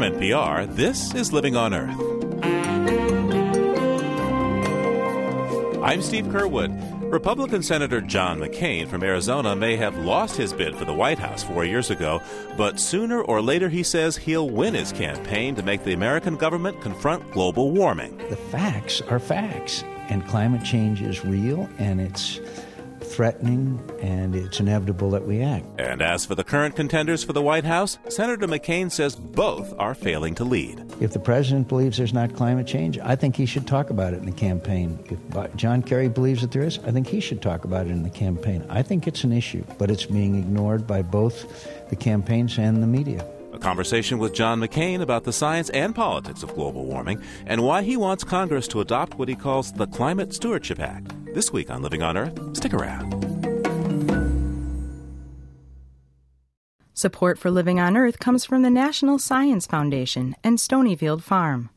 From NPR, this is Living on Earth. I'm Steve Curwood. Republican Senator John McCain from Arizona may have lost his bid for the White House four years ago, but sooner or later he says he'll win his campaign to make the American government confront global warming. The facts are facts, and climate change is real, and it's threatening, and it's inevitable that we act. And as for the current contenders for the White House, Senator McCain says both are failing to lead. If the president believes there's not climate change, I think he should talk about it in the campaign. If John Kerry believes that there is, I think he should talk about it in the campaign. I think it's an issue, but it's being ignored by both the campaigns and the media. A conversation with John McCain about the science and politics of global warming and why he wants Congress to adopt what he calls the Climate Stewardship Act. This week on Living on Earth, stick around. Support for Living on Earth comes from the National Science Foundation and Stonyfield Farm.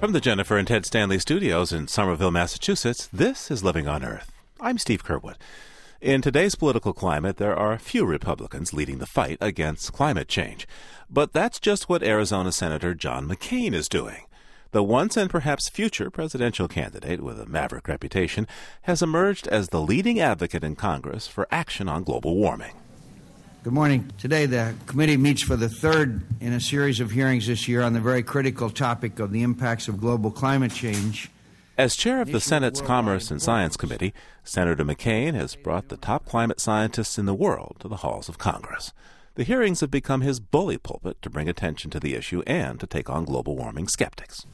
From the Jennifer and Ted Stanley studios in Somerville, Massachusetts, this is Living on Earth. I'm Steve Curwood. In today's political climate, there are few Republicans leading the fight against climate change. But that's just what Arizona Senator John McCain is doing. The once and perhaps future presidential candidate with a maverick reputation has emerged as the leading advocate in Congress for action on global warming. Good morning. Today, the committee meets for the third in a series of hearings this year on the very critical topic of the impacts of global climate change as chair of the Senate's Commerce and Science Committee, Senator McCain has brought the top climate scientists in the world to the halls of Congress. The hearings have become his bully pulpit to bring attention to the issue and to take on global warming skeptics.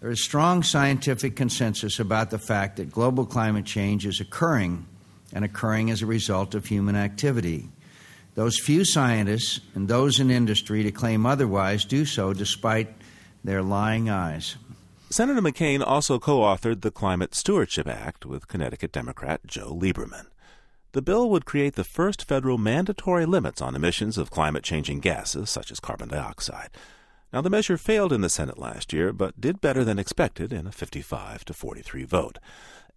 There is strong scientific consensus about the fact that global climate change is occurring and occurring as a result of human activity. Those few scientists and those in industry to claim otherwise do so despite their lying eyes. Senator McCain also co authored the Climate Stewardship Act with Connecticut Democrat Joe Lieberman. The bill would create the first federal mandatory limits on emissions of climate changing gases such as carbon dioxide. Now, the measure failed in the Senate last year, but did better than expected in a 55 to 43 vote.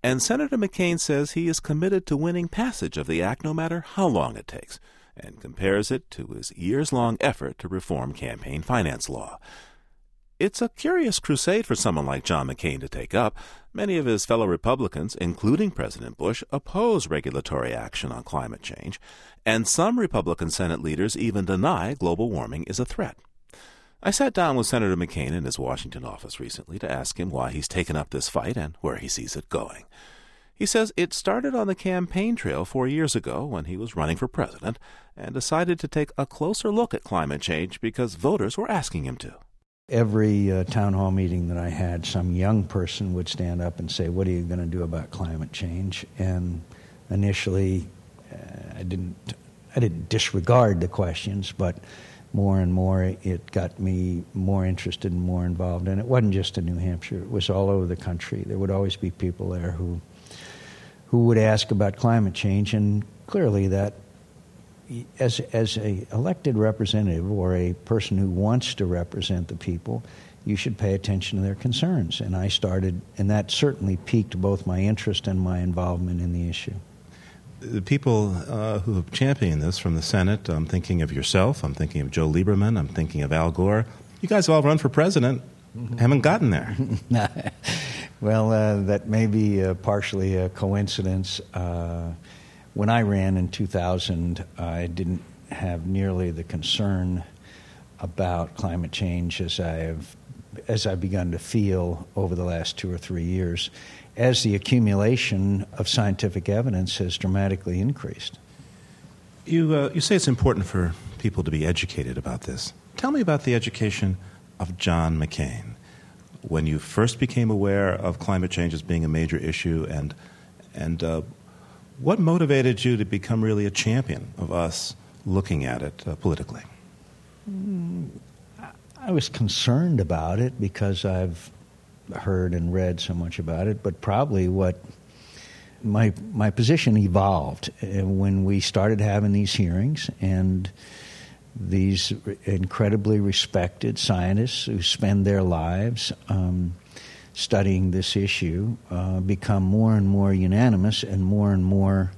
And Senator McCain says he is committed to winning passage of the act no matter how long it takes, and compares it to his years long effort to reform campaign finance law. It's a curious crusade for someone like John McCain to take up. Many of his fellow Republicans, including President Bush, oppose regulatory action on climate change, and some Republican Senate leaders even deny global warming is a threat. I sat down with Senator McCain in his Washington office recently to ask him why he's taken up this fight and where he sees it going. He says it started on the campaign trail four years ago when he was running for president and decided to take a closer look at climate change because voters were asking him to every uh, town hall meeting that I had, some young person would stand up and say, "What are you going to do about climate change?" And initially, uh, I didn't I didn't disregard the questions, but more and more it got me more interested and more involved. And it wasn't just in New Hampshire; it was all over the country. There would always be people there who who would ask about climate change, and clearly that as as a elected representative or a person who wants to represent the people, you should pay attention to their concerns. And I started, and that certainly piqued both my interest and my involvement in the issue. The people uh, who have championed this from the Senate, I'm thinking of yourself, I'm thinking of Joe Lieberman, I'm thinking of Al Gore. You guys have all run for president, mm-hmm. haven't gotten there. well, uh, that may be uh, partially a coincidence. When I ran in 2000, I didn't have nearly the concern about climate change as I have as I've begun to feel over the last two or three years, as the accumulation of scientific evidence has dramatically increased. You uh, you say it's important for people to be educated about this. Tell me about the education of John McCain. When you first became aware of climate change as being a major issue, and and uh, what motivated you to become really a champion of us looking at it uh, politically? Mm, I was concerned about it because I've heard and read so much about it, but probably what my my position evolved uh, when we started having these hearings and these incredibly respected scientists who spend their lives um, studying this issue uh, become more and more unanimous and more and more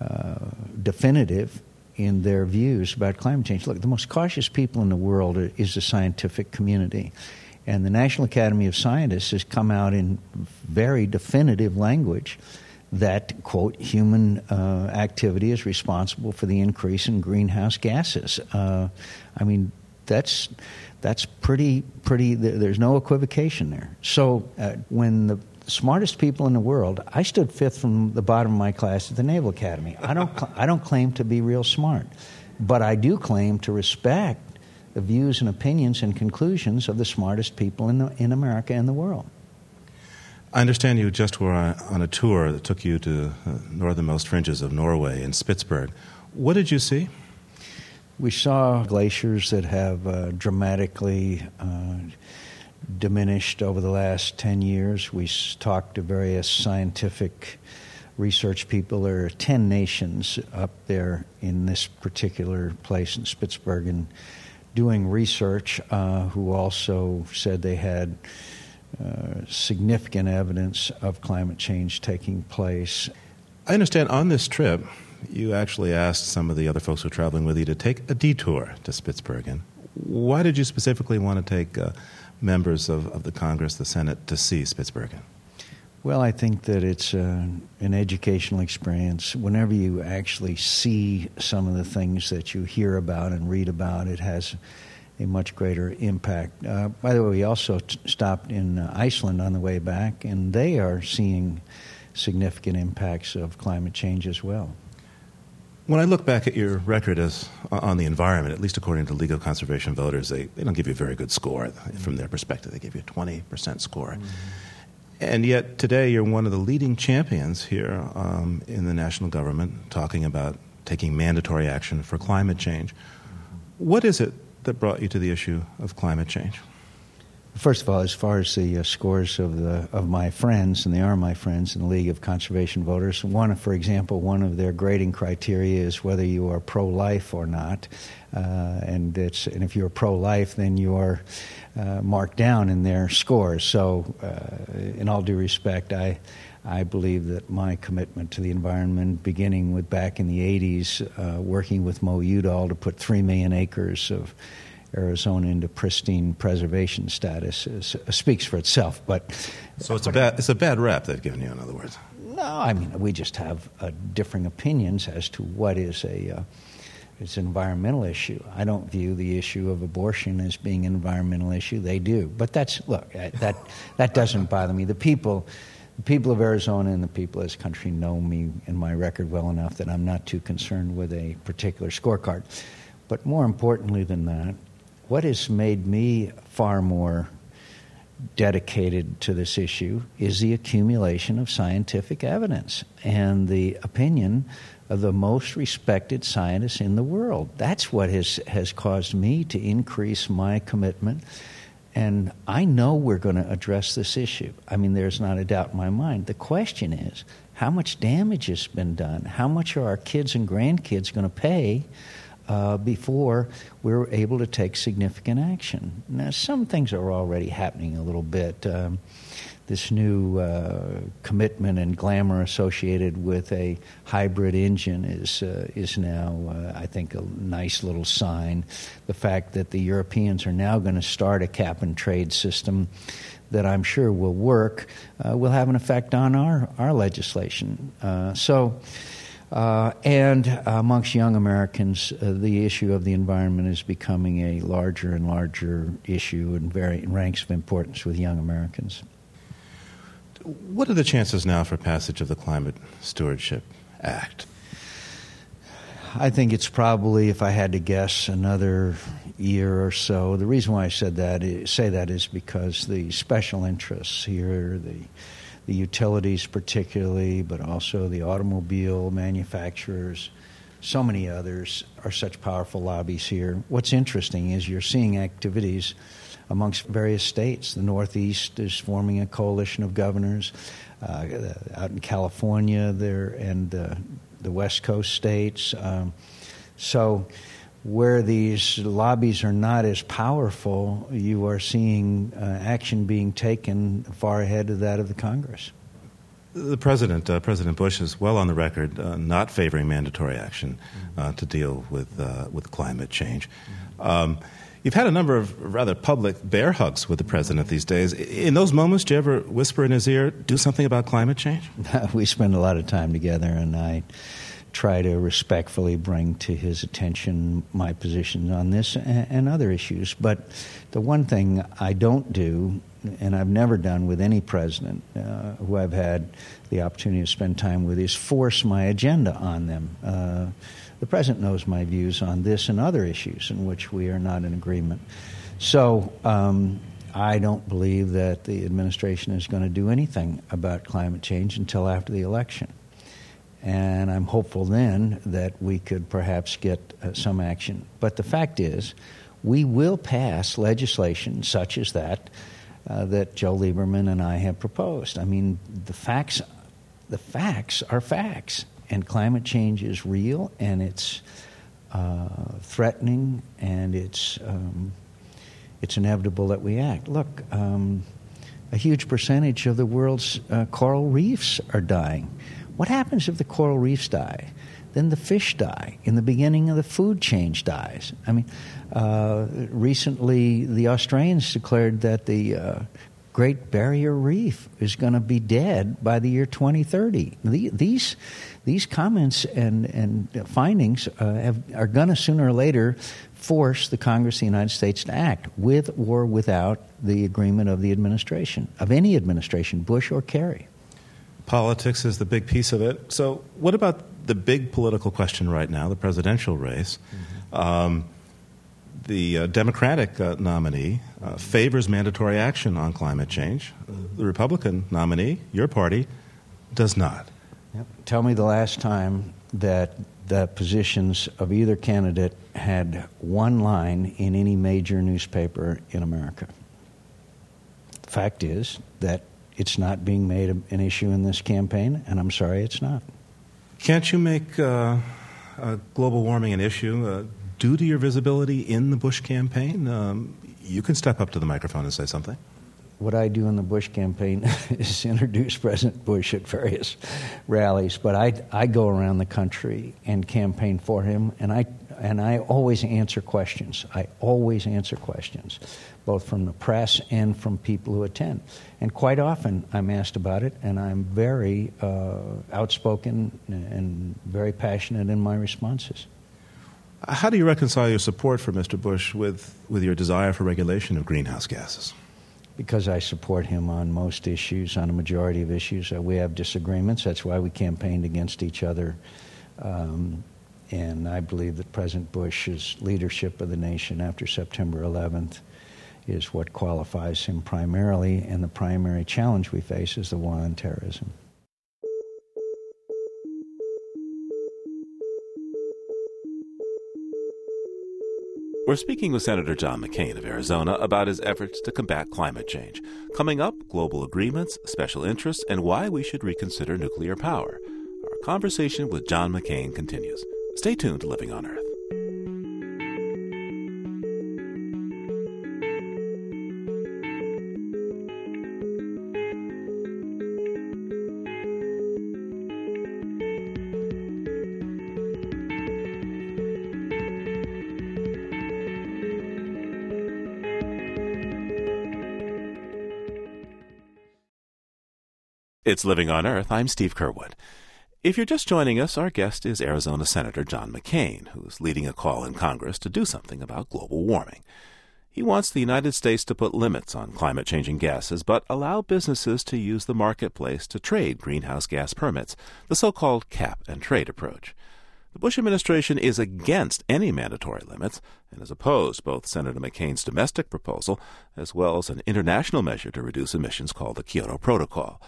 uh, definitive in their views about climate change. Look, the most cautious people in the world is the scientific community. And the National Academy of Scientists has come out in very definitive language that, quote, human uh, activity is responsible for the increase in greenhouse gases. Uh, I mean, that's that's pretty pretty. There's no equivocation there. So uh, when the smartest people in the world, I stood fifth from the bottom of my class at the Naval Academy. I don't cl- I don't claim to be real smart, but I do claim to respect the views and opinions and conclusions of the smartest people in the, in America and the world. I understand you just were on a tour that took you to the northernmost fringes of Norway in Spitsbergen. What did you see? We saw glaciers that have uh, dramatically uh, diminished over the last 10 years. We talked to various scientific research people. There are 10 nations up there in this particular place in Spitsbergen doing research uh, who also said they had uh, significant evidence of climate change taking place. I understand on this trip, you actually asked some of the other folks who are traveling with you to take a detour to Spitsbergen. Why did you specifically want to take uh, members of, of the Congress, the Senate, to see Spitsbergen? Well, I think that it's uh, an educational experience. Whenever you actually see some of the things that you hear about and read about, it has a much greater impact. Uh, by the way, we also t- stopped in uh, Iceland on the way back, and they are seeing significant impacts of climate change as well. When I look back at your record as on the environment, at least according to League of Conservation Voters, they, they don't give you a very good score from their perspective. They give you a 20% score. Mm-hmm. And yet today you're one of the leading champions here um, in the national government talking about taking mandatory action for climate change. What is it that brought you to the issue of climate change? First of all, as far as the uh, scores of the of my friends, and they are my friends in the League of Conservation Voters, one, for example, one of their grading criteria is whether you are pro-life or not, uh, and it's and if you're pro-life, then you are uh, marked down in their scores. So, uh, in all due respect, I. I believe that my commitment to the environment, beginning with back in the 80s, uh, working with Mo Udall to put 3 million acres of Arizona into pristine preservation status is, uh, speaks for itself. But so it's a bad it's a bad rap they've given you. In other words, no. I mean, we just have uh, differing opinions as to what is a uh, it's an environmental issue. I don't view the issue of abortion as being an environmental issue. They do, but that's look uh, that that doesn't bother me. The people. The people of Arizona and the people of this country know me and my record well enough that I'm not too concerned with a particular scorecard. But more importantly than that, what has made me far more dedicated to this issue is the accumulation of scientific evidence and the opinion of the most respected scientists in the world. That's what has, has caused me to increase my commitment. And I know we're going to address this issue. I mean, there's not a doubt in my mind. The question is how much damage has been done? How much are our kids and grandkids going to pay uh, before we're able to take significant action. Now, some things are already happening a little bit. Um, this new uh, commitment and glamour associated with a hybrid engine is uh, is now, uh, I think, a nice little sign. The fact that the Europeans are now going to start a cap and trade system that I'm sure will work uh, will have an effect on our our legislation. Uh, so. Uh, and amongst young Americans, uh, the issue of the environment is becoming a larger and larger issue and very in ranks of importance with young Americans. What are the chances now for passage of the Climate Stewardship Act? I think it's probably, if I had to guess, another year or so. The reason why I said that is, say that is because the special interests here, the the utilities particularly, but also the automobile manufacturers, so many others are such powerful lobbies here. What's interesting is you're seeing activities amongst various states. The Northeast is forming a coalition of governors. Uh, out in California, there and uh, the West Coast states. Um, so where these lobbies are not as powerful, you are seeing uh, action being taken far ahead of that of the Congress. The president, uh, President Bush, is well on the record uh, not favoring mandatory action uh, to deal with uh, with climate change. Um, you've had a number of rather public bear hugs with the president these days. In those moments, do you ever whisper in his ear, "Do something about climate change"? we spend a lot of time together, and I try to respectfully bring to his attention my positions on this and, and other issues. But the one thing I don't do, and I've never done with any president uh, who I've had the opportunity to spend time with, is force my agenda on them. Uh, the president knows my views on this and other issues in which we are not in agreement. So, um, I don't believe that the administration is going to do anything about climate change until after the election. And I'm hopeful then that we could perhaps get uh, some action. But the fact is, we will pass legislation such as that uh, that Joe Lieberman and I have proposed. I mean, the facts, the facts are facts, and climate change is real, and it's uh, threatening, and it's um, it's inevitable that we act. Look, um, a huge percentage of the world's uh, coral reefs are dying. What happens if the coral reefs die? Then the fish die. In the beginning of the food chain dies. I mean, uh, recently the Australians declared that the uh, Great Barrier Reef is going to be dead by the year 2030. The, these these comments and and findings uh, have, are going to sooner or later force the Congress of the United States to act, with or without the agreement of the administration, of any administration, Bush or Kerry. Politics is the big piece of it. So, what about the big political question right now, the presidential race? Mm-hmm. Um, the uh, Democratic uh, nominee uh, favors mandatory action on climate change. Mm-hmm. The Republican nominee, your party, does not. Yep. Tell me the last time that the positions of either candidate had one line in any major newspaper in America. The fact is that it's not being made an issue in this campaign, and I'm sorry it's not. Can't you make uh, global warming an issue uh, due to your visibility in the Bush campaign? Um, you can step up to the microphone and say something. What I do in the Bush campaign is introduce President Bush at various rallies, but I, I go around the country and campaign for him, and I and I always answer questions. I always answer questions both from the press and from people who attend. And quite often I'm asked about it, and I'm very uh, outspoken and very passionate in my responses. How do you reconcile your support for Mr. Bush with, with your desire for regulation of greenhouse gases? Because I support him on most issues, on a majority of issues. Uh, we have disagreements. That's why we campaigned against each other. Um, and I believe that President Bush's leadership of the nation after September 11th is what qualifies him primarily, and the primary challenge we face is the war on terrorism. We're speaking with Senator John McCain of Arizona about his efforts to combat climate change. Coming up, global agreements, special interests, and why we should reconsider nuclear power. Our conversation with John McCain continues. Stay tuned to Living on Earth. It's Living on Earth. I'm Steve Curwood. If you're just joining us, our guest is Arizona Senator John McCain, who's leading a call in Congress to do something about global warming. He wants the United States to put limits on climate changing gases, but allow businesses to use the marketplace to trade greenhouse gas permits, the so called cap and trade approach. The Bush administration is against any mandatory limits and has opposed both Senator McCain's domestic proposal as well as an international measure to reduce emissions called the Kyoto Protocol.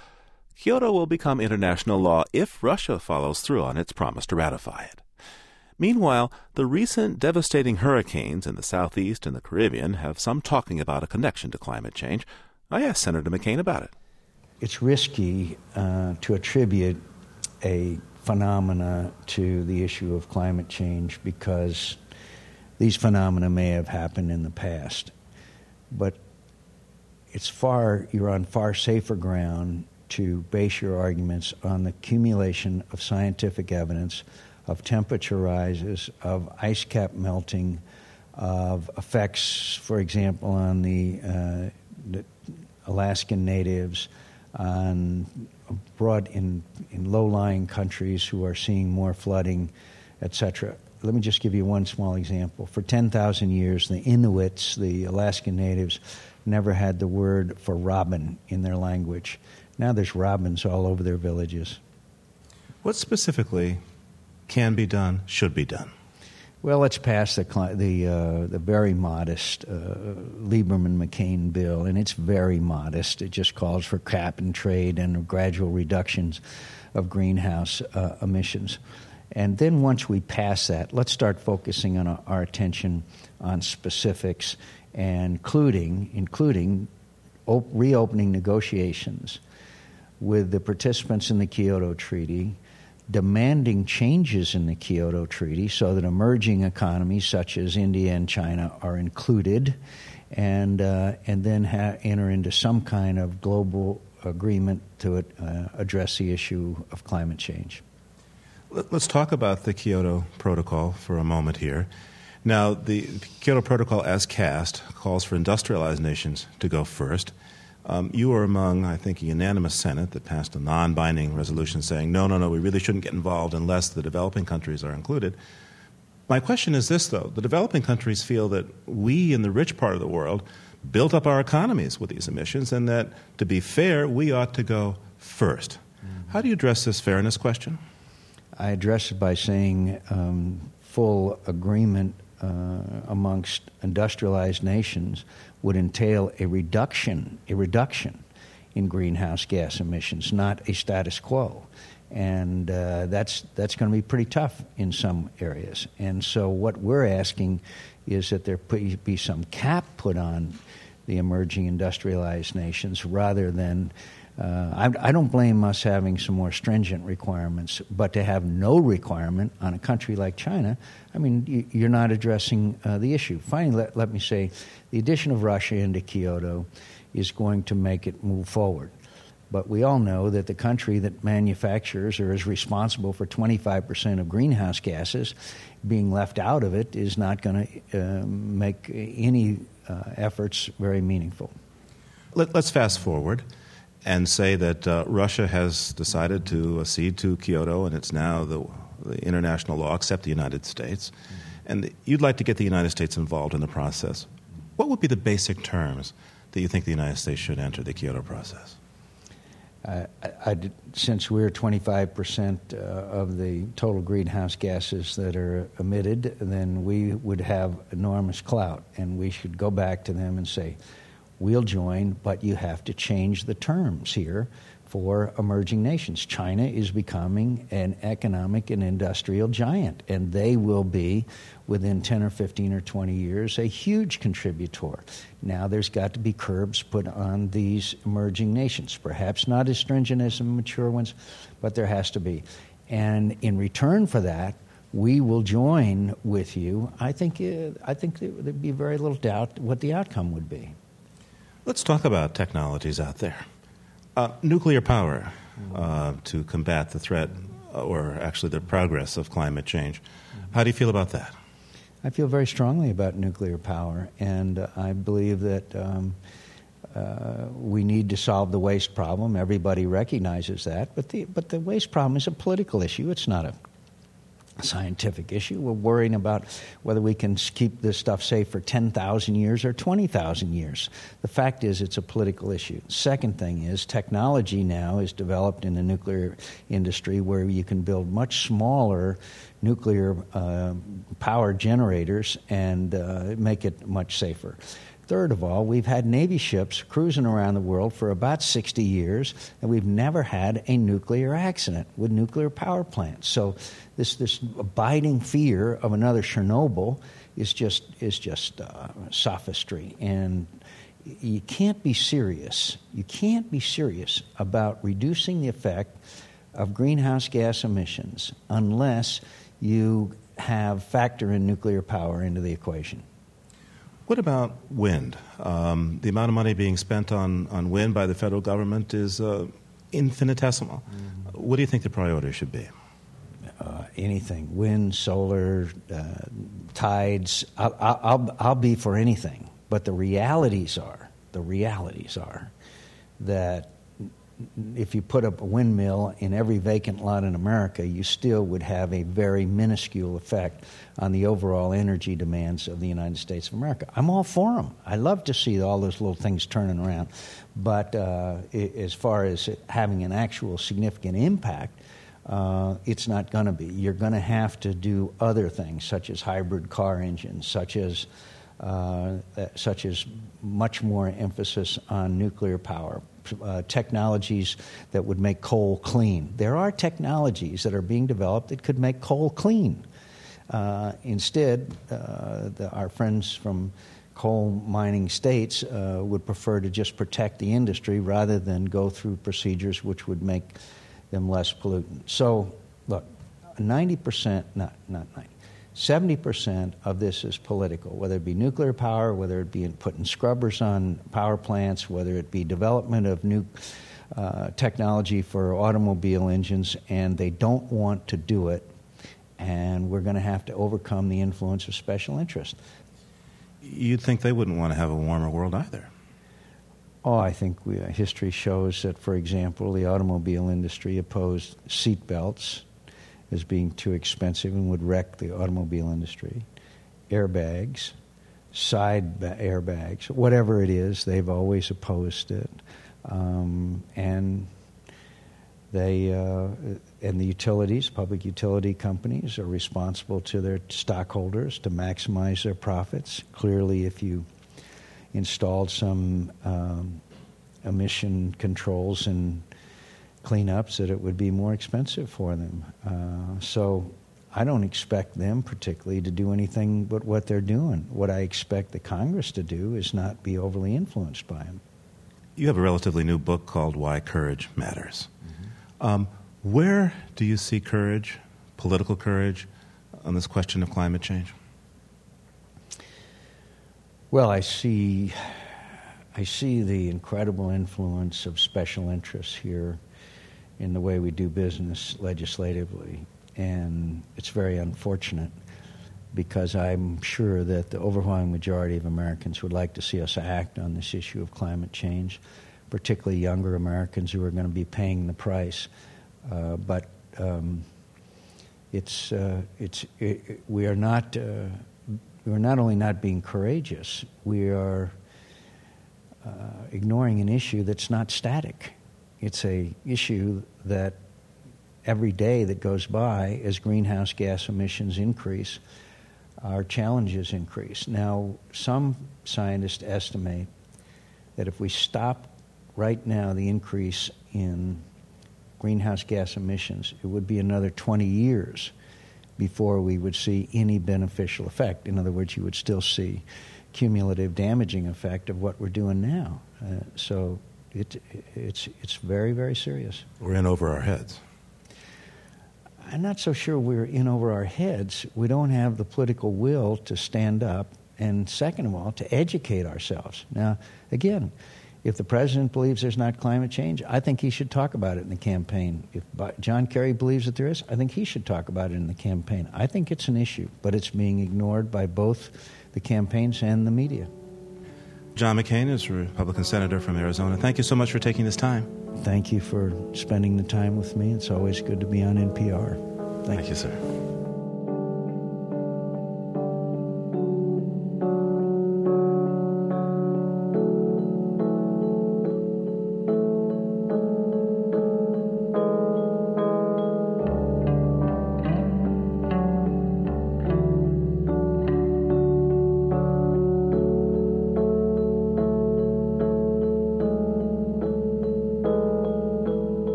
Kyoto will become international law if Russia follows through on its promise to ratify it. Meanwhile, the recent devastating hurricanes in the southeast and the Caribbean have some talking about a connection to climate change. I asked Senator McCain about it. It's risky uh, to attribute a phenomena to the issue of climate change because these phenomena may have happened in the past, but it's far you're on far safer ground to base your arguments on the accumulation of scientific evidence of temperature rises, of ice cap melting, of effects, for example, on the, uh, the Alaskan natives, on broad in, in low-lying countries who are seeing more flooding, etc. Let me just give you one small example. For 10,000 years, the Inuits, the Alaskan natives, never had the word for robin in their language. Now there's robins all over their villages. What specifically can be done, should be done? Well, let's pass the the uh, the very modest uh, Lieberman McCain bill, and it's very modest. It just calls for cap and trade and gradual reductions of greenhouse uh, emissions. And then once we pass that, let's start focusing on our attention on specifics, including including op- reopening negotiations with the participants in the Kyoto Treaty demanding changes in the Kyoto Treaty so that emerging economies such as India and China are included, and uh, and then ha- enter into some kind of global agreement to uh, address the issue of climate change. Let's talk about the Kyoto Protocol for a moment here. Now, the Kyoto Protocol, as cast, calls for industrialized nations to go first. Um, you were among, I think, a unanimous Senate that passed a non binding resolution saying, no, no, no, we really shouldn't get involved unless the developing countries are included. My question is this, though the developing countries feel that we in the rich part of the world built up our economies with these emissions, and that to be fair, we ought to go 1st mm-hmm. How do you address this fairness question? I address it by saying um, full agreement uh, amongst industrialized nations would entail a reduction, a reduction in greenhouse gas emissions, not a status quo. And uh, that's, that's going to be pretty tough in some areas. And so, what we're asking is that there be some cap put on the emerging industrialized nations rather than uh, I, I, don't blame us having some more stringent requirements, but to have no requirement on a country like China, I mean, you, are not addressing uh, the issue. Finally, let, let, me say the addition of Russia into Kyoto is going to make it move forward. But we all know that the country that manufactures or is responsible for 25% of greenhouse gases being left out of it is not going to uh, make any uh, efforts very meaningful. Let, us fast forward and say that uh, Russia has decided to accede to Kyoto and it's now the, the international law, except the United States. Mm-hmm. And you'd like to get the United States involved in the process. What would be the basic terms that you think the United States should enter the Kyoto process? Uh, I, I, since we're 25% uh, of the total greenhouse gases that are emitted, then we would have enormous clout, and we should go back to them and say, we'll join, but you have to change the terms here for emerging nations. China is becoming an economic and industrial giant, and they will be, within 10 or 15 or 20 years, a huge contributor. Now there's got to be curbs put on these emerging nations, perhaps not as stringent as the mature ones, but there has to be. And in return for that, we will join with you. I think, uh, I think there'd be very little doubt what the outcome would be. Let's talk about technologies out there. Uh, nuclear power uh, to combat the threat, uh, or actually the progress of climate change. How do you feel about that? I feel very strongly about nuclear power, and I believe that um, uh, we need to solve the waste problem. Everybody recognizes that, but the but the waste problem is a political issue. It's not a scientific issue. We're worrying about whether we can keep this stuff safe for 10,000 years or 20,000 years. The fact is, it's a political issue. Second thing is, technology now is developed in the nuclear industry where you can build much smaller nuclear uh, power generators and uh, make it much safer. Third of all, we've had Navy ships cruising around the world for about 60 years, and we've never had a nuclear accident with nuclear power plants. So, this, this abiding fear of another Chernobyl is just, is just uh, sophistry. And you can't be serious. You can't be serious about reducing the effect of greenhouse gas emissions unless you have factor in nuclear power into the equation. What about wind? Um, the amount of money being spent on, on wind by the federal government is uh, infinitesimal. Mm-hmm. What do you think the priority should be? Uh, anything wind, solar, uh, tides. I'll, I'll, I'll be for anything. But the realities are the realities are that if you put up a windmill in every vacant lot in America, you still would have a very minuscule effect on the overall energy demands of the United States of America. I'm all for them. I love to see all those little things turning around. But uh, as far as having an actual significant impact, uh, it's not going to be. You're going to have to do other things, such as hybrid car engines, such as uh, such as much more emphasis on nuclear power, uh, technologies that would make coal clean. There are technologies that are being developed that could make coal clean. Uh, instead, uh, the, our friends from coal mining states uh, would prefer to just protect the industry rather than go through procedures which would make them less pollutant. So, look, 90%, not, not 90, 70% of this is political, whether it be nuclear power, whether it be putting scrubbers on power plants, whether it be development of new uh, technology for automobile engines, and they don't want to do it. And we're going to have to overcome the influence of special interest. You'd think they wouldn't want to have a warmer world either. Oh, I think we, uh, history shows that, for example, the automobile industry opposed seat belts as being too expensive and would wreck the automobile industry. Airbags, side airbags, whatever it is, they've always opposed it. Um, and they uh, and the utilities, public utility companies, are responsible to their stockholders to maximize their profits. Clearly, if you installed some um, emission controls and cleanups, that it would be more expensive for them. Uh, so I don't expect them particularly to do anything but what they're doing. What I expect the Congress to do is not be overly influenced by them. You have a relatively new book called Why Courage Matters. Mm-hmm. Um, where do you see courage, political courage, on this question of climate change? Well, I see, I see the incredible influence of special interests here in the way we do business legislatively, and it's very unfortunate because I'm sure that the overwhelming majority of Americans would like to see us act on this issue of climate change, particularly younger Americans who are going to be paying the price. Uh, but um, it's, uh, it's, it, we are not uh, we're not only not being courageous, we are uh, ignoring an issue that's not static. It's a issue that every day that goes by, as greenhouse gas emissions increase, our challenges increase. Now, some scientists estimate that if we stop right now the increase in greenhouse gas emissions, it would be another 20 years before we would see any beneficial effect. In other words, you would still see cumulative damaging effect of what we're doing now. Uh, so it, it's, it's very, very serious. We're in over our heads. I'm not so sure we're in over our heads. We don't have the political will to stand up, and second of all, to educate ourselves. Now, again, if the president believes there's not climate change, I think he should talk about it in the campaign. If John Kerry believes that there is, I think he should talk about it in the campaign. I think it's an issue, but it's being ignored by both the campaigns and the media. John McCain is a Republican senator from Arizona. Thank you so much for taking this time. Thank you for spending the time with me. It's always good to be on NPR. Thank, Thank you, sir.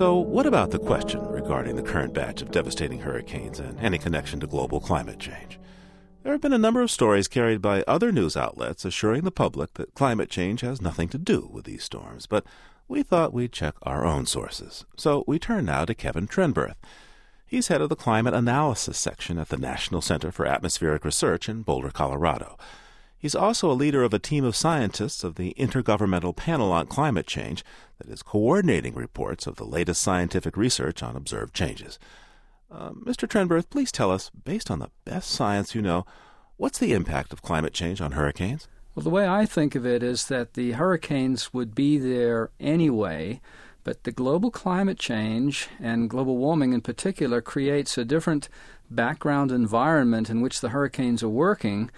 So, what about the question regarding the current batch of devastating hurricanes and any connection to global climate change? There have been a number of stories carried by other news outlets assuring the public that climate change has nothing to do with these storms, but we thought we'd check our own sources. So we turn now to Kevin Trenberth. He's head of the climate analysis section at the National Center for Atmospheric Research in Boulder, Colorado. He's also a leader of a team of scientists of the Intergovernmental Panel on Climate Change that is coordinating reports of the latest scientific research on observed changes. Uh, Mr. Trenberth, please tell us, based on the best science you know, what's the impact of climate change on hurricanes? Well, the way I think of it is that the hurricanes would be there anyway, but the global climate change and global warming in particular creates a different background environment in which the hurricanes are working.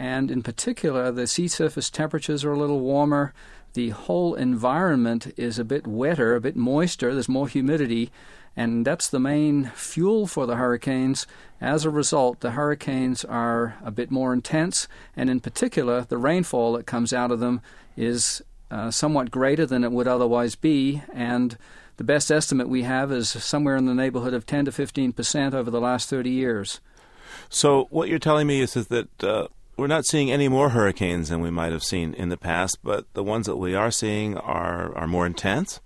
And in particular, the sea surface temperatures are a little warmer. The whole environment is a bit wetter, a bit moister. There's more humidity and that's the main fuel for the hurricanes. As a result, the hurricanes are a bit more intense, and in particular, the rainfall that comes out of them is uh, somewhat greater than it would otherwise be, and the best estimate we have is somewhere in the neighborhood of 10 to 15 percent over the last 30 years. So, what you're telling me is, is that uh, we're not seeing any more hurricanes than we might have seen in the past, but the ones that we are seeing are, are more intense?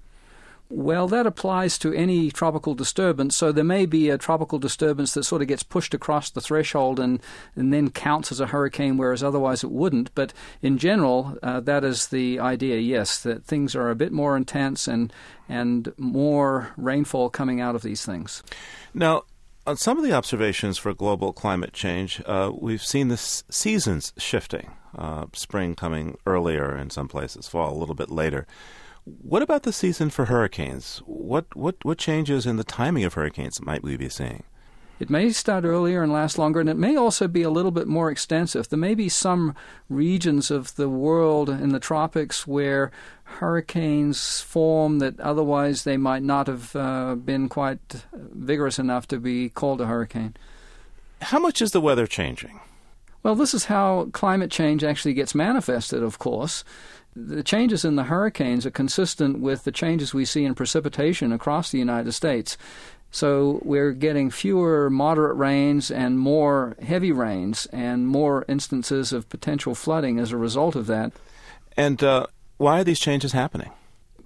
Well, that applies to any tropical disturbance. So there may be a tropical disturbance that sort of gets pushed across the threshold and, and then counts as a hurricane, whereas otherwise it wouldn't. But in general, uh, that is the idea, yes, that things are a bit more intense and, and more rainfall coming out of these things. Now, on some of the observations for global climate change, uh, we've seen the seasons shifting, uh, spring coming earlier in some places, fall a little bit later. What about the season for hurricanes? What what what changes in the timing of hurricanes might we be seeing? It may start earlier and last longer, and it may also be a little bit more extensive. There may be some regions of the world in the tropics where hurricanes form that otherwise they might not have uh, been quite vigorous enough to be called a hurricane. How much is the weather changing? Well, this is how climate change actually gets manifested, of course. The changes in the hurricanes are consistent with the changes we see in precipitation across the United States. So we're getting fewer moderate rains and more heavy rains and more instances of potential flooding as a result of that. And uh, why are these changes happening?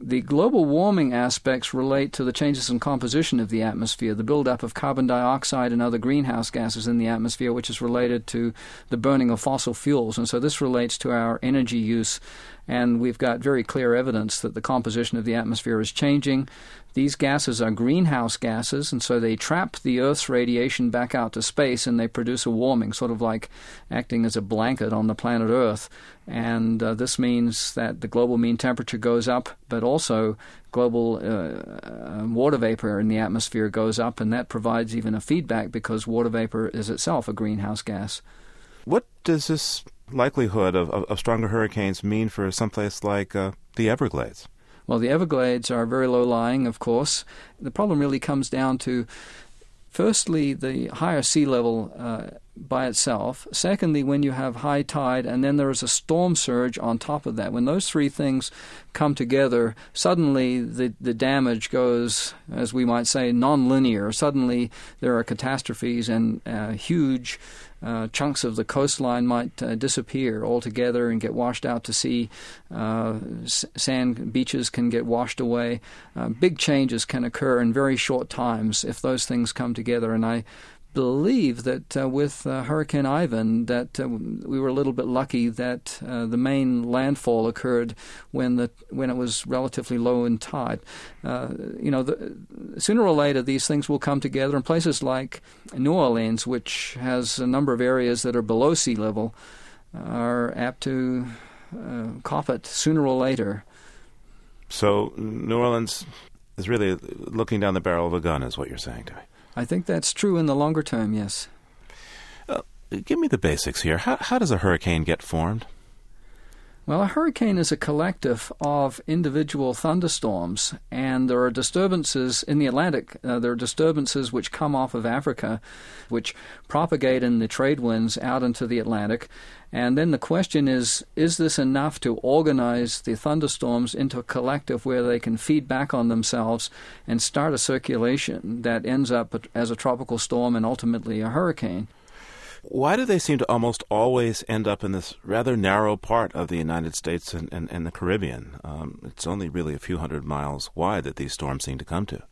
The global warming aspects relate to the changes in composition of the atmosphere, the buildup of carbon dioxide and other greenhouse gases in the atmosphere, which is related to the burning of fossil fuels. And so this relates to our energy use and we've got very clear evidence that the composition of the atmosphere is changing. These gases are greenhouse gases, and so they trap the Earth's radiation back out to space and they produce a warming, sort of like acting as a blanket on the planet Earth. And uh, this means that the global mean temperature goes up, but also global uh, uh, water vapor in the atmosphere goes up, and that provides even a feedback because water vapor is itself a greenhouse gas. What does this likelihood of, of, of stronger hurricanes mean for someplace like uh, the Everglades? Well, the Everglades are very low lying, of course. The problem really comes down to, firstly, the higher sea level uh, by itself. Secondly, when you have high tide, and then there is a storm surge on top of that. When those three things come together, suddenly the, the damage goes, as we might say, nonlinear. Suddenly there are catastrophes and uh, huge uh, chunks of the coastline might uh, disappear altogether and get washed out to sea. Uh, sand beaches can get washed away. Uh, big changes can occur in very short times if those things come together. And I believe that uh, with uh, Hurricane Ivan, that uh, we were a little bit lucky that uh, the main landfall occurred when the when it was relatively low in tide. Uh, you know, the, sooner or later these things will come together. In places like New Orleans, which has a number of areas that are below sea level, are apt to uh, cop it sooner or later. So New Orleans is really looking down the barrel of a gun, is what you're saying to me. I think that's true in the longer term, yes. Uh, give me the basics here. How, how does a hurricane get formed? Well, a hurricane is a collective of individual thunderstorms, and there are disturbances in the Atlantic. Uh, there are disturbances which come off of Africa, which propagate in the trade winds out into the Atlantic. And then the question is is this enough to organize the thunderstorms into a collective where they can feed back on themselves and start a circulation that ends up as a tropical storm and ultimately a hurricane? Why do they seem to almost always end up in this rather narrow part of the United States and, and, and the Caribbean? Um, it's only really a few hundred miles wide that these storms seem to come to.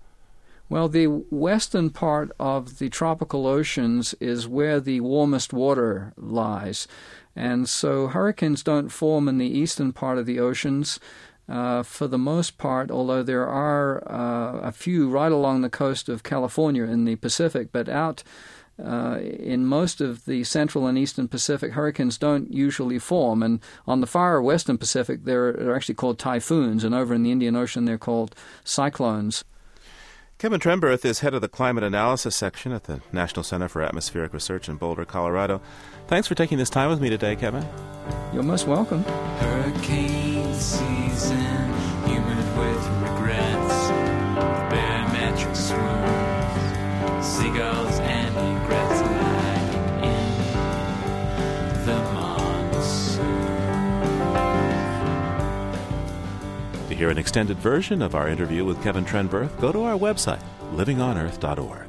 Well, the western part of the tropical oceans is where the warmest water lies. And so hurricanes don't form in the eastern part of the oceans. Uh, for the most part, although there are uh, a few right along the coast of California in the Pacific, but out uh, in most of the central and eastern Pacific, hurricanes don't usually form. And on the far western Pacific, they're, they're actually called typhoons, and over in the Indian Ocean, they're called cyclones. Kevin Trenberth is head of the climate analysis section at the National Center for Atmospheric Research in Boulder, Colorado. Thanks for taking this time with me today, Kevin. You're most welcome. Hurricane season, To hear an extended version of our interview with Kevin Trenberth, go to our website, livingonearth.org.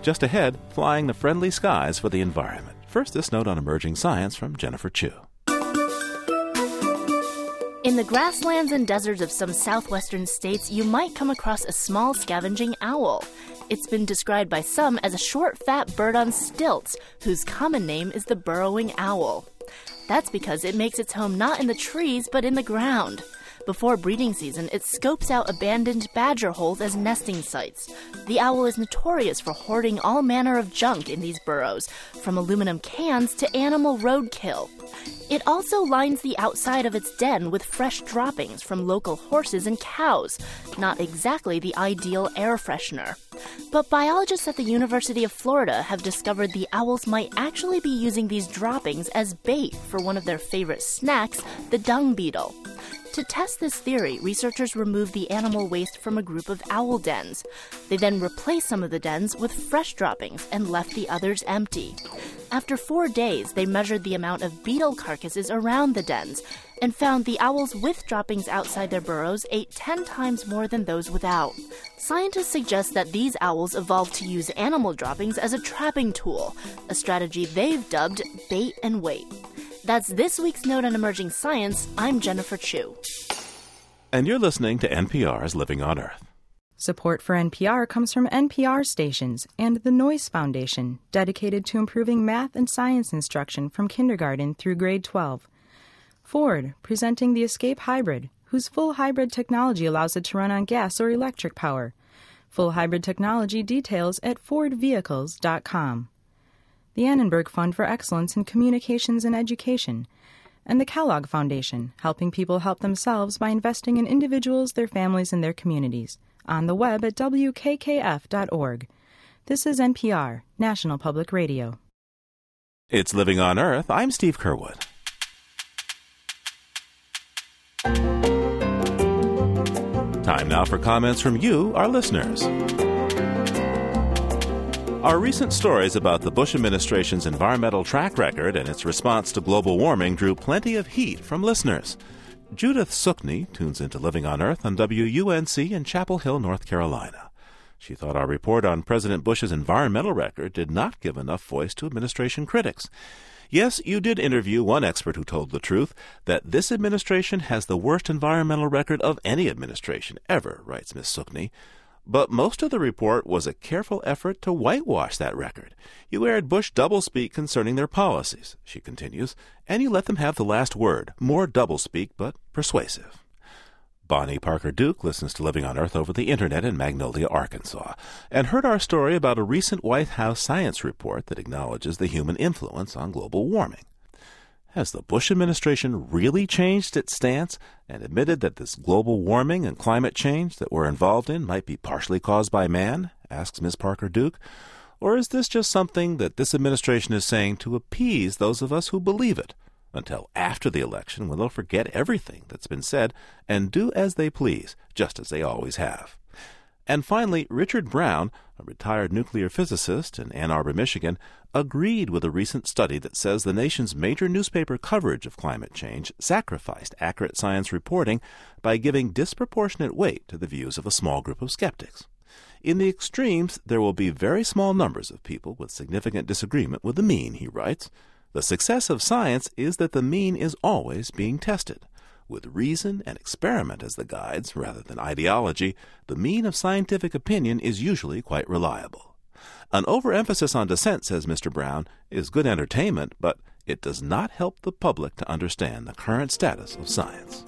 Just ahead, flying the friendly skies for the environment. First, this note on emerging science from Jennifer Chu. In the grasslands and deserts of some southwestern states, you might come across a small scavenging owl. It's been described by some as a short, fat bird on stilts, whose common name is the burrowing owl. That's because it makes its home not in the trees, but in the ground. Before breeding season, it scopes out abandoned badger holes as nesting sites. The owl is notorious for hoarding all manner of junk in these burrows, from aluminum cans to animal roadkill. It also lines the outside of its den with fresh droppings from local horses and cows, not exactly the ideal air freshener. But biologists at the University of Florida have discovered the owls might actually be using these droppings as bait for one of their favorite snacks, the dung beetle. To test this theory, researchers removed the animal waste from a group of owl dens. They then replaced some of the dens with fresh droppings and left the others empty. After four days, they measured the amount of beetle carcasses around the dens and found the owls with droppings outside their burrows ate 10 times more than those without. Scientists suggest that these owls evolved to use animal droppings as a trapping tool, a strategy they've dubbed bait and wait. That's this week's Note on Emerging Science. I'm Jennifer Chu. And you're listening to NPR's Living on Earth. Support for NPR comes from NPR stations and the Noyce Foundation, dedicated to improving math and science instruction from kindergarten through grade 12. Ford, presenting the Escape Hybrid, whose full hybrid technology allows it to run on gas or electric power. Full hybrid technology details at FordVehicles.com the Annenberg Fund for Excellence in Communications and Education, and the Kellogg Foundation, helping people help themselves by investing in individuals, their families, and their communities. On the web at wkkf.org. This is NPR, National Public Radio. It's Living on Earth. I'm Steve Curwood. Time now for comments from you, our listeners. Our recent stories about the Bush administration's environmental track record and its response to global warming drew plenty of heat from listeners. Judith Suckney tunes into Living on Earth on WUNC in Chapel Hill, North Carolina. She thought our report on President Bush's environmental record did not give enough voice to administration critics. Yes, you did interview one expert who told the truth that this administration has the worst environmental record of any administration ever, writes Miss Suckney. But most of the report was a careful effort to whitewash that record. You aired Bush doublespeak concerning their policies, she continues, and you let them have the last word, more doublespeak, but persuasive. Bonnie Parker Duke listens to Living on Earth over the Internet in Magnolia, Arkansas, and heard our story about a recent White House science report that acknowledges the human influence on global warming. Has the Bush administration really changed its stance and admitted that this global warming and climate change that we're involved in might be partially caused by man? asks Ms. Parker Duke. Or is this just something that this administration is saying to appease those of us who believe it until after the election when they'll forget everything that's been said and do as they please, just as they always have? And finally, Richard Brown, a retired nuclear physicist in Ann Arbor, Michigan, agreed with a recent study that says the nation's major newspaper coverage of climate change sacrificed accurate science reporting by giving disproportionate weight to the views of a small group of skeptics. In the extremes, there will be very small numbers of people with significant disagreement with the mean, he writes. The success of science is that the mean is always being tested. With reason and experiment as the guides, rather than ideology, the mean of scientific opinion is usually quite reliable. An overemphasis on dissent, says Mr. Brown, is good entertainment, but it does not help the public to understand the current status of science.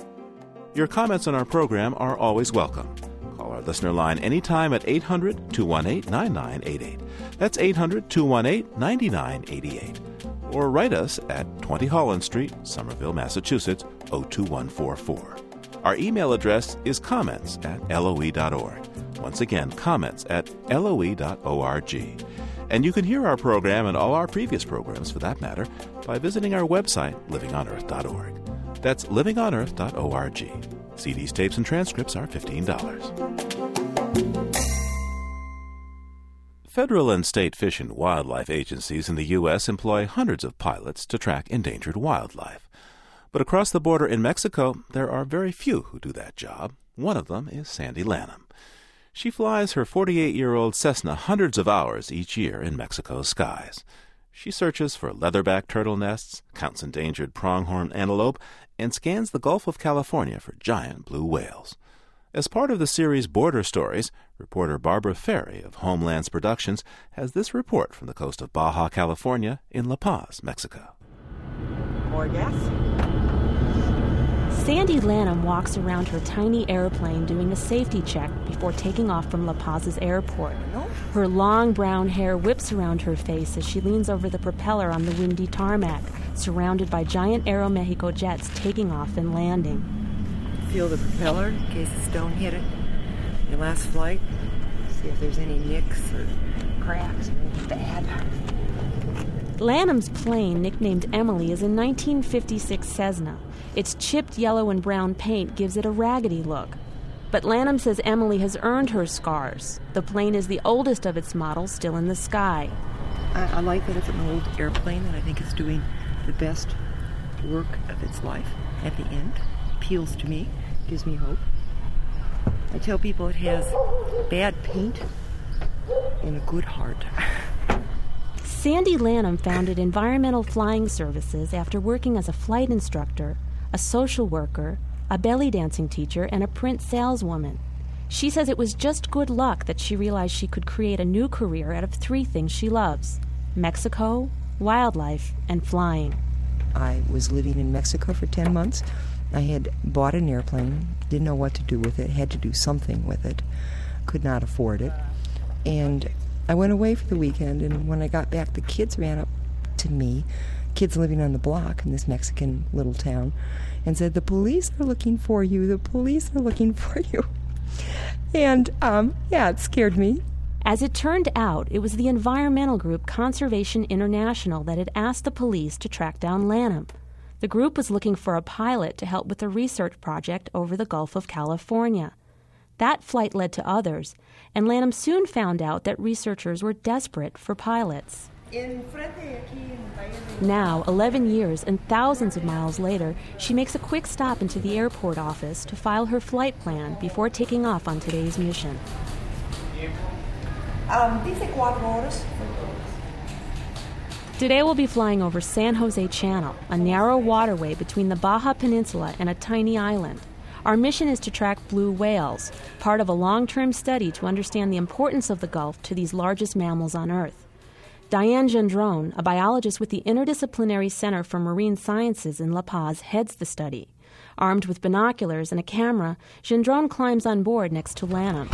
Your comments on our program are always welcome. Call our listener line anytime at 800 218 9988. That's 800 218 9988. Or write us at 20 Holland Street, Somerville, Massachusetts 02144. Our email address is comments at loe.org. Once again, comments at loe.org. And you can hear our program and all our previous programs, for that matter, by visiting our website, livingonearth.org. That's livingonearth.org. CDs, tapes, and transcripts are $15. Federal and state fish and wildlife agencies in the U.S. employ hundreds of pilots to track endangered wildlife. But across the border in Mexico, there are very few who do that job. One of them is Sandy Lanham. She flies her 48 year old Cessna hundreds of hours each year in Mexico's skies. She searches for leatherback turtle nests, counts endangered pronghorn antelope, and scans the Gulf of California for giant blue whales. As part of the series Border Stories, reporter Barbara Ferry of Homelands Productions has this report from the coast of Baja California in La Paz, Mexico. More gas? Sandy Lanham walks around her tiny airplane doing a safety check before taking off from La Paz's airport. Her long brown hair whips around her face as she leans over the propeller on the windy tarmac, surrounded by giant Aeromexico jets taking off and landing. Feel the propeller in case a stone hit it. Your last flight. See if there's any nicks or cracks or anything bad. Lanham's plane, nicknamed Emily, is a 1956 Cessna. Its chipped yellow and brown paint gives it a raggedy look. But Lanham says Emily has earned her scars. The plane is the oldest of its models still in the sky. I, I like that it's an old airplane and I think it's doing the best work of its life at the end. Appeals to me, gives me hope. I tell people it has bad paint and a good heart. Sandy Lanham founded Environmental Flying Services after working as a flight instructor, a social worker, a belly dancing teacher, and a print saleswoman. She says it was just good luck that she realized she could create a new career out of three things she loves Mexico, wildlife, and flying. I was living in Mexico for 10 months. I had bought an airplane, didn't know what to do with it, had to do something with it, could not afford it. And I went away for the weekend, and when I got back, the kids ran up to me, kids living on the block in this Mexican little town, and said, The police are looking for you, the police are looking for you. And, um, yeah, it scared me. As it turned out, it was the environmental group Conservation International that had asked the police to track down Lanham. The group was looking for a pilot to help with a research project over the Gulf of California. That flight led to others, and Lanham soon found out that researchers were desperate for pilots. Now, 11 years and thousands of miles later, she makes a quick stop into the airport office to file her flight plan before taking off on today's mission. Um, dice cuatro horas. Today we'll be flying over San Jose Channel, a narrow waterway between the Baja Peninsula and a tiny island. Our mission is to track blue whales, part of a long term study to understand the importance of the Gulf to these largest mammals on Earth. Diane Gendron, a biologist with the Interdisciplinary Center for Marine Sciences in La Paz, heads the study. Armed with binoculars and a camera, Gendron climbs on board next to Lanham.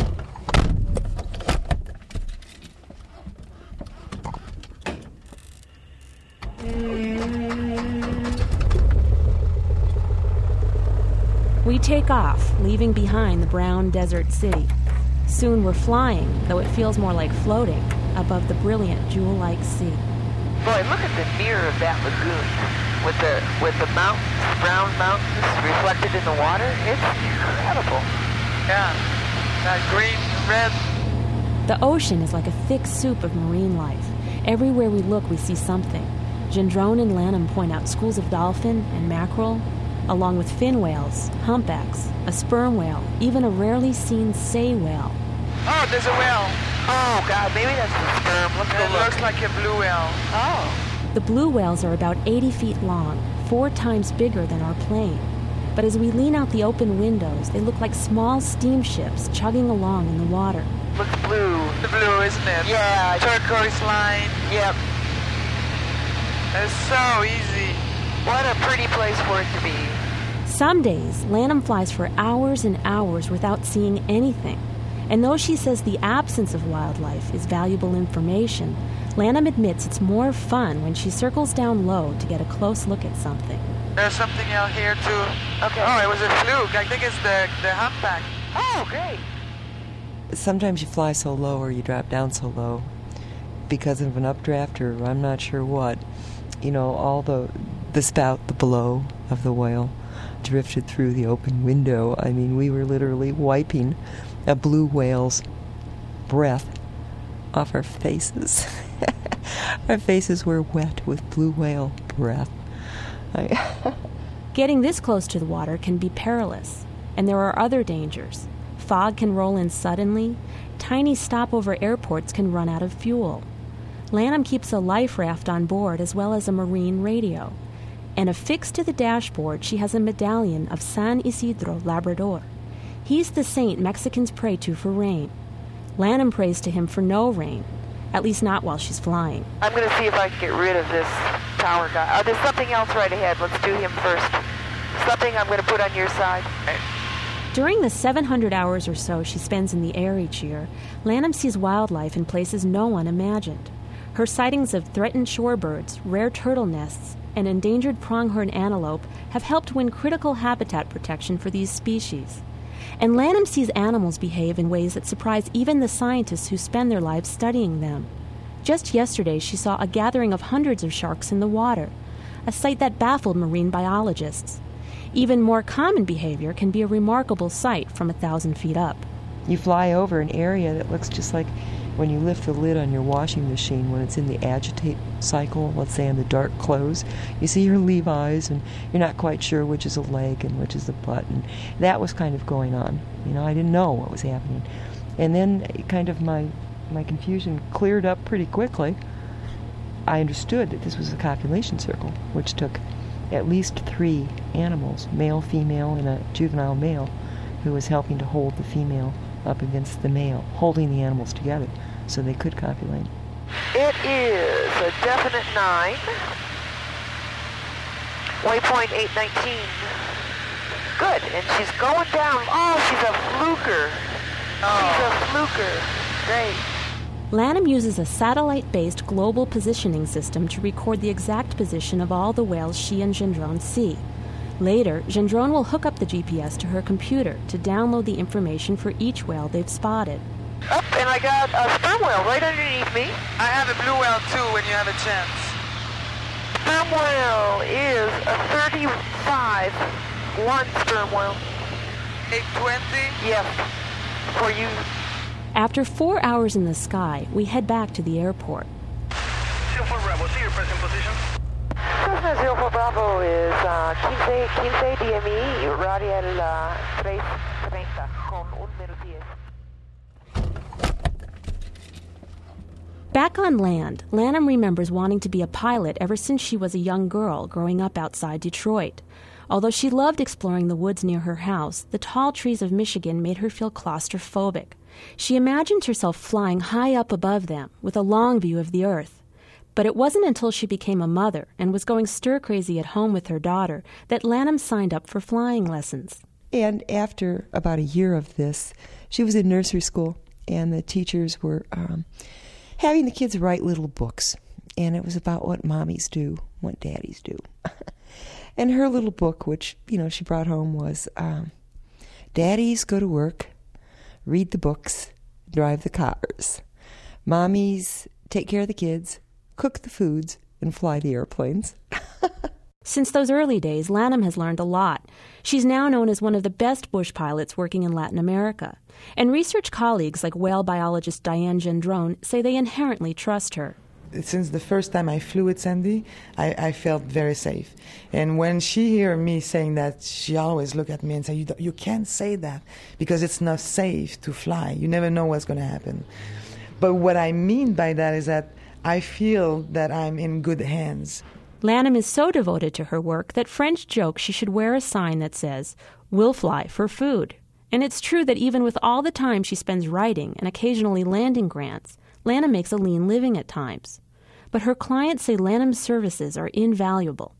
We take off, leaving behind the brown desert city. Soon we're flying, though it feels more like floating, above the brilliant jewel like sea. Boy, look at the mirror of that lagoon with the with the mountains, brown mountains reflected in the water. It's incredible. Yeah, that green, red. The ocean is like a thick soup of marine life. Everywhere we look, we see something. Gendron and Lanham point out schools of dolphin and mackerel, along with fin whales, humpbacks, a sperm whale, even a rarely seen sei whale. Oh, there's a whale. Oh, God, maybe that's the sperm. Let's go It look. looks like a blue whale. Oh. The blue whales are about 80 feet long, four times bigger than our plane. But as we lean out the open windows, they look like small steamships chugging along in the water. Looks blue. The blue, isn't it? Yeah. Turquoise line. Yep. It's so easy. What a pretty place for it to be. Some days, Lanham flies for hours and hours without seeing anything. And though she says the absence of wildlife is valuable information, Lanham admits it's more fun when she circles down low to get a close look at something. There's something out here too. Okay. Oh, it was a fluke. I think it's the the humpback. Oh, great. Sometimes you fly so low or you drop down so low because of an updraft or I'm not sure what. You know, all the the spout, the blow of the whale drifted through the open window. I mean, we were literally wiping a blue whale's breath off our faces. our faces were wet with blue whale breath. Getting this close to the water can be perilous, and there are other dangers. Fog can roll in suddenly, tiny stopover airports can run out of fuel. Lanham keeps a life raft on board as well as a marine radio. And affixed to the dashboard, she has a medallion of San Isidro Labrador. He's the saint Mexicans pray to for rain. Lanham prays to him for no rain, at least not while she's flying. I'm going to see if I can get rid of this tower guy. Oh, there's something else right ahead. Let's do him first. Something I'm going to put on your side. During the 700 hours or so she spends in the air each year, Lanham sees wildlife in places no one imagined. Her sightings of threatened shorebirds, rare turtle nests, and endangered pronghorn antelope have helped win critical habitat protection for these species. And Lanham sees animals behave in ways that surprise even the scientists who spend their lives studying them. Just yesterday, she saw a gathering of hundreds of sharks in the water, a sight that baffled marine biologists. Even more common behavior can be a remarkable sight from a thousand feet up. You fly over an area that looks just like when you lift the lid on your washing machine when it's in the agitate cycle, let's say in the dark clothes. You see your Levi's and you're not quite sure which is a leg and which is a butt. And that was kind of going on. You know, I didn't know what was happening. And then kind of my, my confusion cleared up pretty quickly. I understood that this was a copulation circle, which took at least three animals, male, female, and a juvenile male, who was helping to hold the female up against the male, holding the animals together so they could copulate. It is a definite nine. Waypoint 819. Good, and she's going down. Oh, she's a fluker. Oh. She's a fluker. Great. Lanham uses a satellite based global positioning system to record the exact position of all the whales she and Gendron see. Later, Gendron will hook up the GPS to her computer to download the information for each whale they've spotted. Up, and I got a sperm whale right underneath me. I have a blue whale too when you have a chance. Sperm whale is a 35. One sperm whale. 820? Yes. For you. After four hours in the sky, we head back to the airport. Silver Bravo, see your present position. Cessna Silver Bravo is uh, 15, 15 DME, radial uh, 330 con un menos 10. Back on land, Lanham remembers wanting to be a pilot ever since she was a young girl growing up outside Detroit. Although she loved exploring the woods near her house, the tall trees of Michigan made her feel claustrophobic. She imagined herself flying high up above them with a long view of the earth. But it wasn't until she became a mother and was going stir crazy at home with her daughter that Lanham signed up for flying lessons. And after about a year of this, she was in nursery school, and the teachers were um, having the kids write little books. And it was about what mommies do, what daddies do. and her little book, which, you know, she brought home, was um, Daddies go to work, read the books, drive the cars. Mommies take care of the kids, cook the foods, and fly the airplanes. Since those early days, Lanham has learned a lot. She's now known as one of the best bush pilots working in Latin America. And research colleagues like whale biologist Diane Gendron say they inherently trust her. since the first time I flew with Sandy, I, I felt very safe. And when she hear me saying that, she always look at me and say, "You, you can't say that because it's not safe to fly. You never know what's going to happen." But what I mean by that is that I feel that I'm in good hands. Lanham is so devoted to her work that French joke she should wear a sign that says, We'll fly for food. And it's true that even with all the time she spends writing and occasionally landing grants, Lanham makes a lean living at times. But her clients say Lanham's services are invaluable.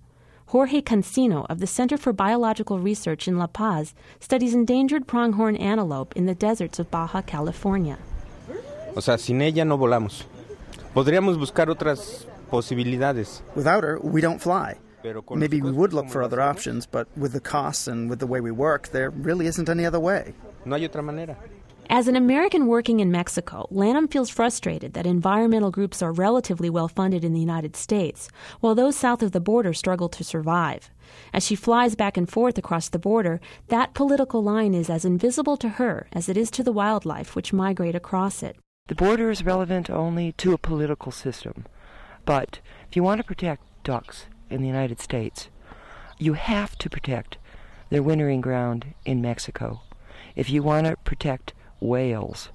Jorge Cancino of the Center for Biological Research in La Paz studies endangered pronghorn antelope in the deserts of Baja California. O sea, sin ella no volamos. Podríamos buscar otras posibilidades. Without her, we don't fly. Maybe we would look for other options, but with the costs and with the way we work, there really isn't any other way. No hay otra manera. As an American working in Mexico, Lanham feels frustrated that environmental groups are relatively well funded in the United States, while those south of the border struggle to survive. As she flies back and forth across the border, that political line is as invisible to her as it is to the wildlife which migrate across it. The border is relevant only to a political system. But if you want to protect ducks in the United States, you have to protect their wintering ground in Mexico. If you want to protect whales,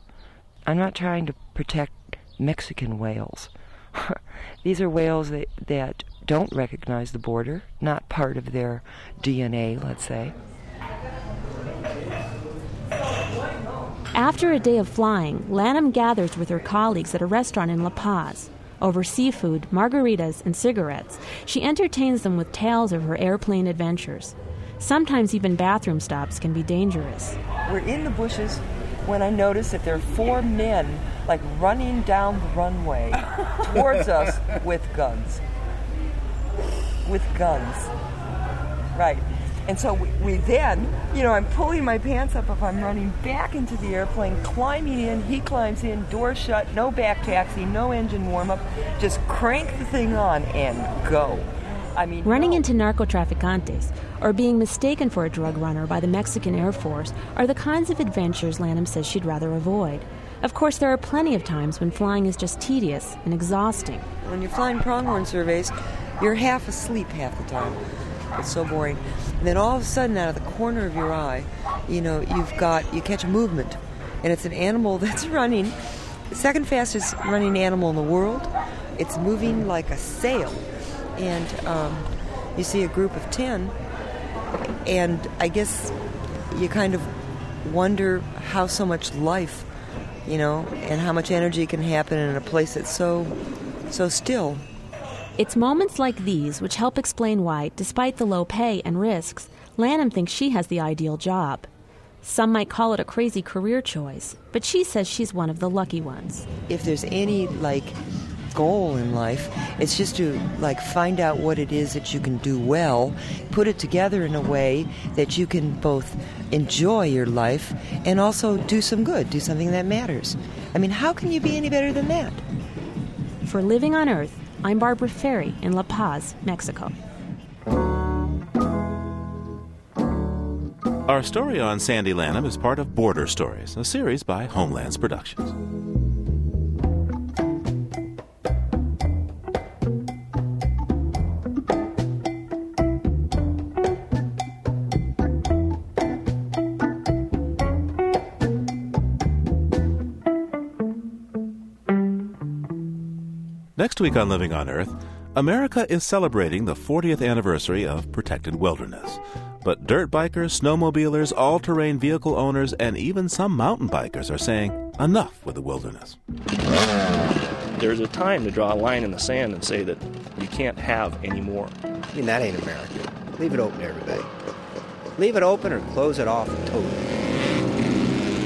I'm not trying to protect Mexican whales. These are whales that, that don't recognize the border, not part of their DNA, let's say. After a day of flying, Lanham gathers with her colleagues at a restaurant in La Paz. Over seafood, margaritas, and cigarettes, she entertains them with tales of her airplane adventures. Sometimes even bathroom stops can be dangerous. We're in the bushes when I notice that there are four men like running down the runway towards us with guns. With guns. Right. And so we, we then, you know, I'm pulling my pants up if I'm running back into the airplane, climbing in, he climbs in, door shut, no back taxi, no engine warm up, just crank the thing on and go. I mean, Running into narcotraficantes or being mistaken for a drug runner by the Mexican Air Force are the kinds of adventures Lanham says she'd rather avoid. Of course, there are plenty of times when flying is just tedious and exhausting. When you're flying pronghorn surveys, you're half asleep half the time. It's so boring. And then all of a sudden, out of the corner of your eye, you know, you've got, you catch a movement. And it's an animal that's running, the second fastest running animal in the world. It's moving like a sail. And um, you see a group of 10, and I guess you kind of wonder how so much life, you know, and how much energy can happen in a place that's so, so still. It's moments like these which help explain why, despite the low pay and risks, Lanham thinks she has the ideal job. Some might call it a crazy career choice, but she says she's one of the lucky ones. if there's any like goal in life it's just to like find out what it is that you can do well put it together in a way that you can both enjoy your life and also do some good do something that matters i mean how can you be any better than that For Living on Earth, I'm Barbara Ferry in La Paz, Mexico. Our story on Sandy Lanham is part of Border Stories, a series by Homelands Productions. Next week on Living on Earth, America is celebrating the 40th anniversary of protected wilderness. But dirt bikers, snowmobilers, all terrain vehicle owners, and even some mountain bikers are saying enough with the wilderness. There's a time to draw a line in the sand and say that you can't have any more. I mean, that ain't America. Leave it open, everybody. Leave it open or close it off totally.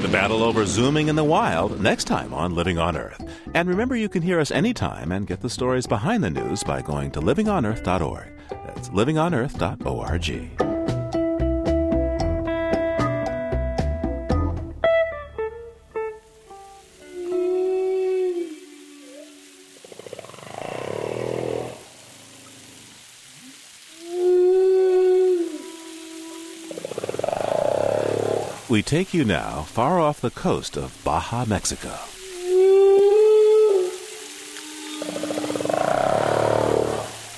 The battle over zooming in the wild next time on Living on Earth. And remember, you can hear us anytime and get the stories behind the news by going to livingonearth.org. That's livingonearth.org. We take you now far off the coast of Baja, Mexico.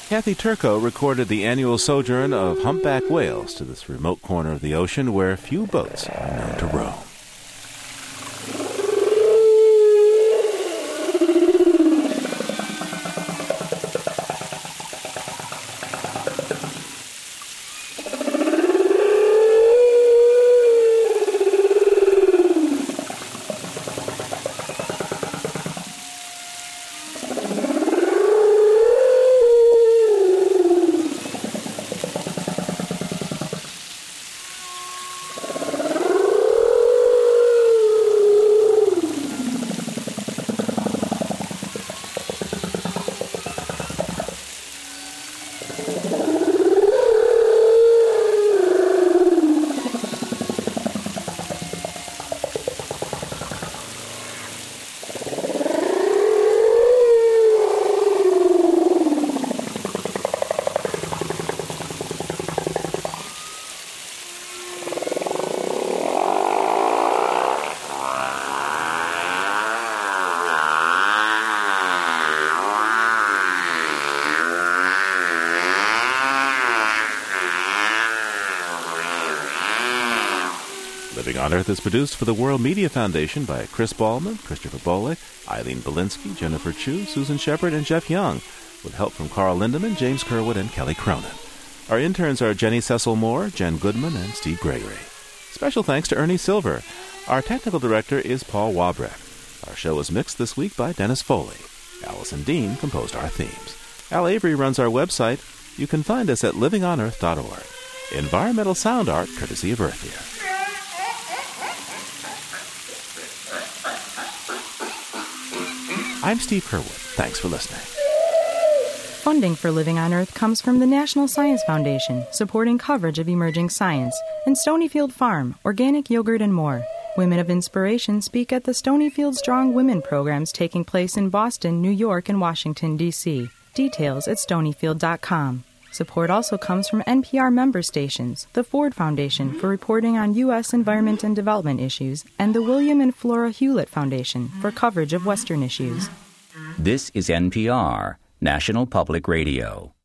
Kathy Turco recorded the annual sojourn of humpback whales to this remote corner of the ocean where few boats are known to roam. Earth is produced for the World Media Foundation by Chris Ballman, Christopher Bolick, Eileen Bolinsky, Jennifer Chu, Susan Shepard, and Jeff Young, with help from Carl Lindemann, James Curwood, and Kelly Cronin. Our interns are Jenny Cecil Moore, Jen Goodman, and Steve Gregory. Special thanks to Ernie Silver. Our technical director is Paul Wabrecht. Our show was mixed this week by Dennis Foley. Allison Dean composed our themes. Al Avery runs our website. You can find us at livingonearth.org. Environmental sound art courtesy of Earth Ear. I'm Steve Curwood. Thanks for listening. Funding for Living on Earth comes from the National Science Foundation, supporting coverage of emerging science, and Stonyfield Farm, organic yogurt and more. Women of Inspiration speak at the Stonyfield Strong Women programs taking place in Boston, New York, and Washington, D.C. Details at stonyfield.com. Support also comes from NPR member stations, the Ford Foundation for reporting on U.S. environment and development issues, and the William and Flora Hewlett Foundation for coverage of Western issues. This is NPR, National Public Radio.